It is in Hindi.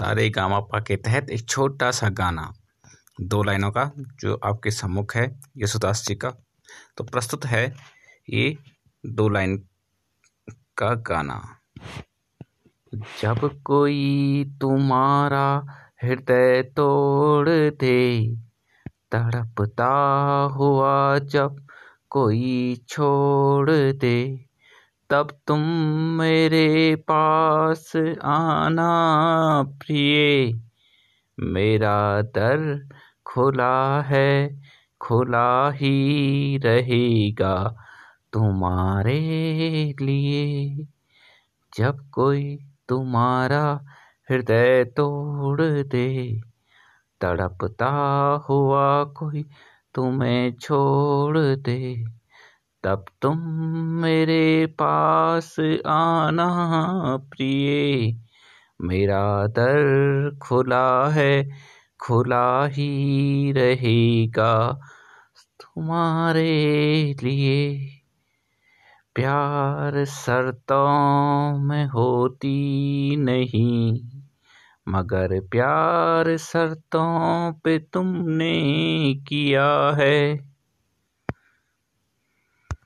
सारे गामापा के तहत एक छोटा सा गाना। दो लाइनों का, जो आपके सम्मुख है, यशुदास जी का। तो प्रस्तुत है ये दो लाइन का गाना। जब कोई तुम्हारा हृदय तोड़ दे, तड़पता हुआ जब कोई छोड़ दे तब तुम मेरे पास आना प्रिय। मेरा दर खुला है, खुला ही रहेगा तुम्हारे लिए। जब कोई तुम्हारा हृदय तोड़ दे, तड़पता हुआ कोई तुम्हें छोड़ दे। तब तुम मेरे पास आना प्रिय। मेरा दर खुला है, खुला ही रहेगा तुम्हारे लिए। प्यार शर्तों में होती नहीं, मगर प्यार शर्तों पे तुमने किया है।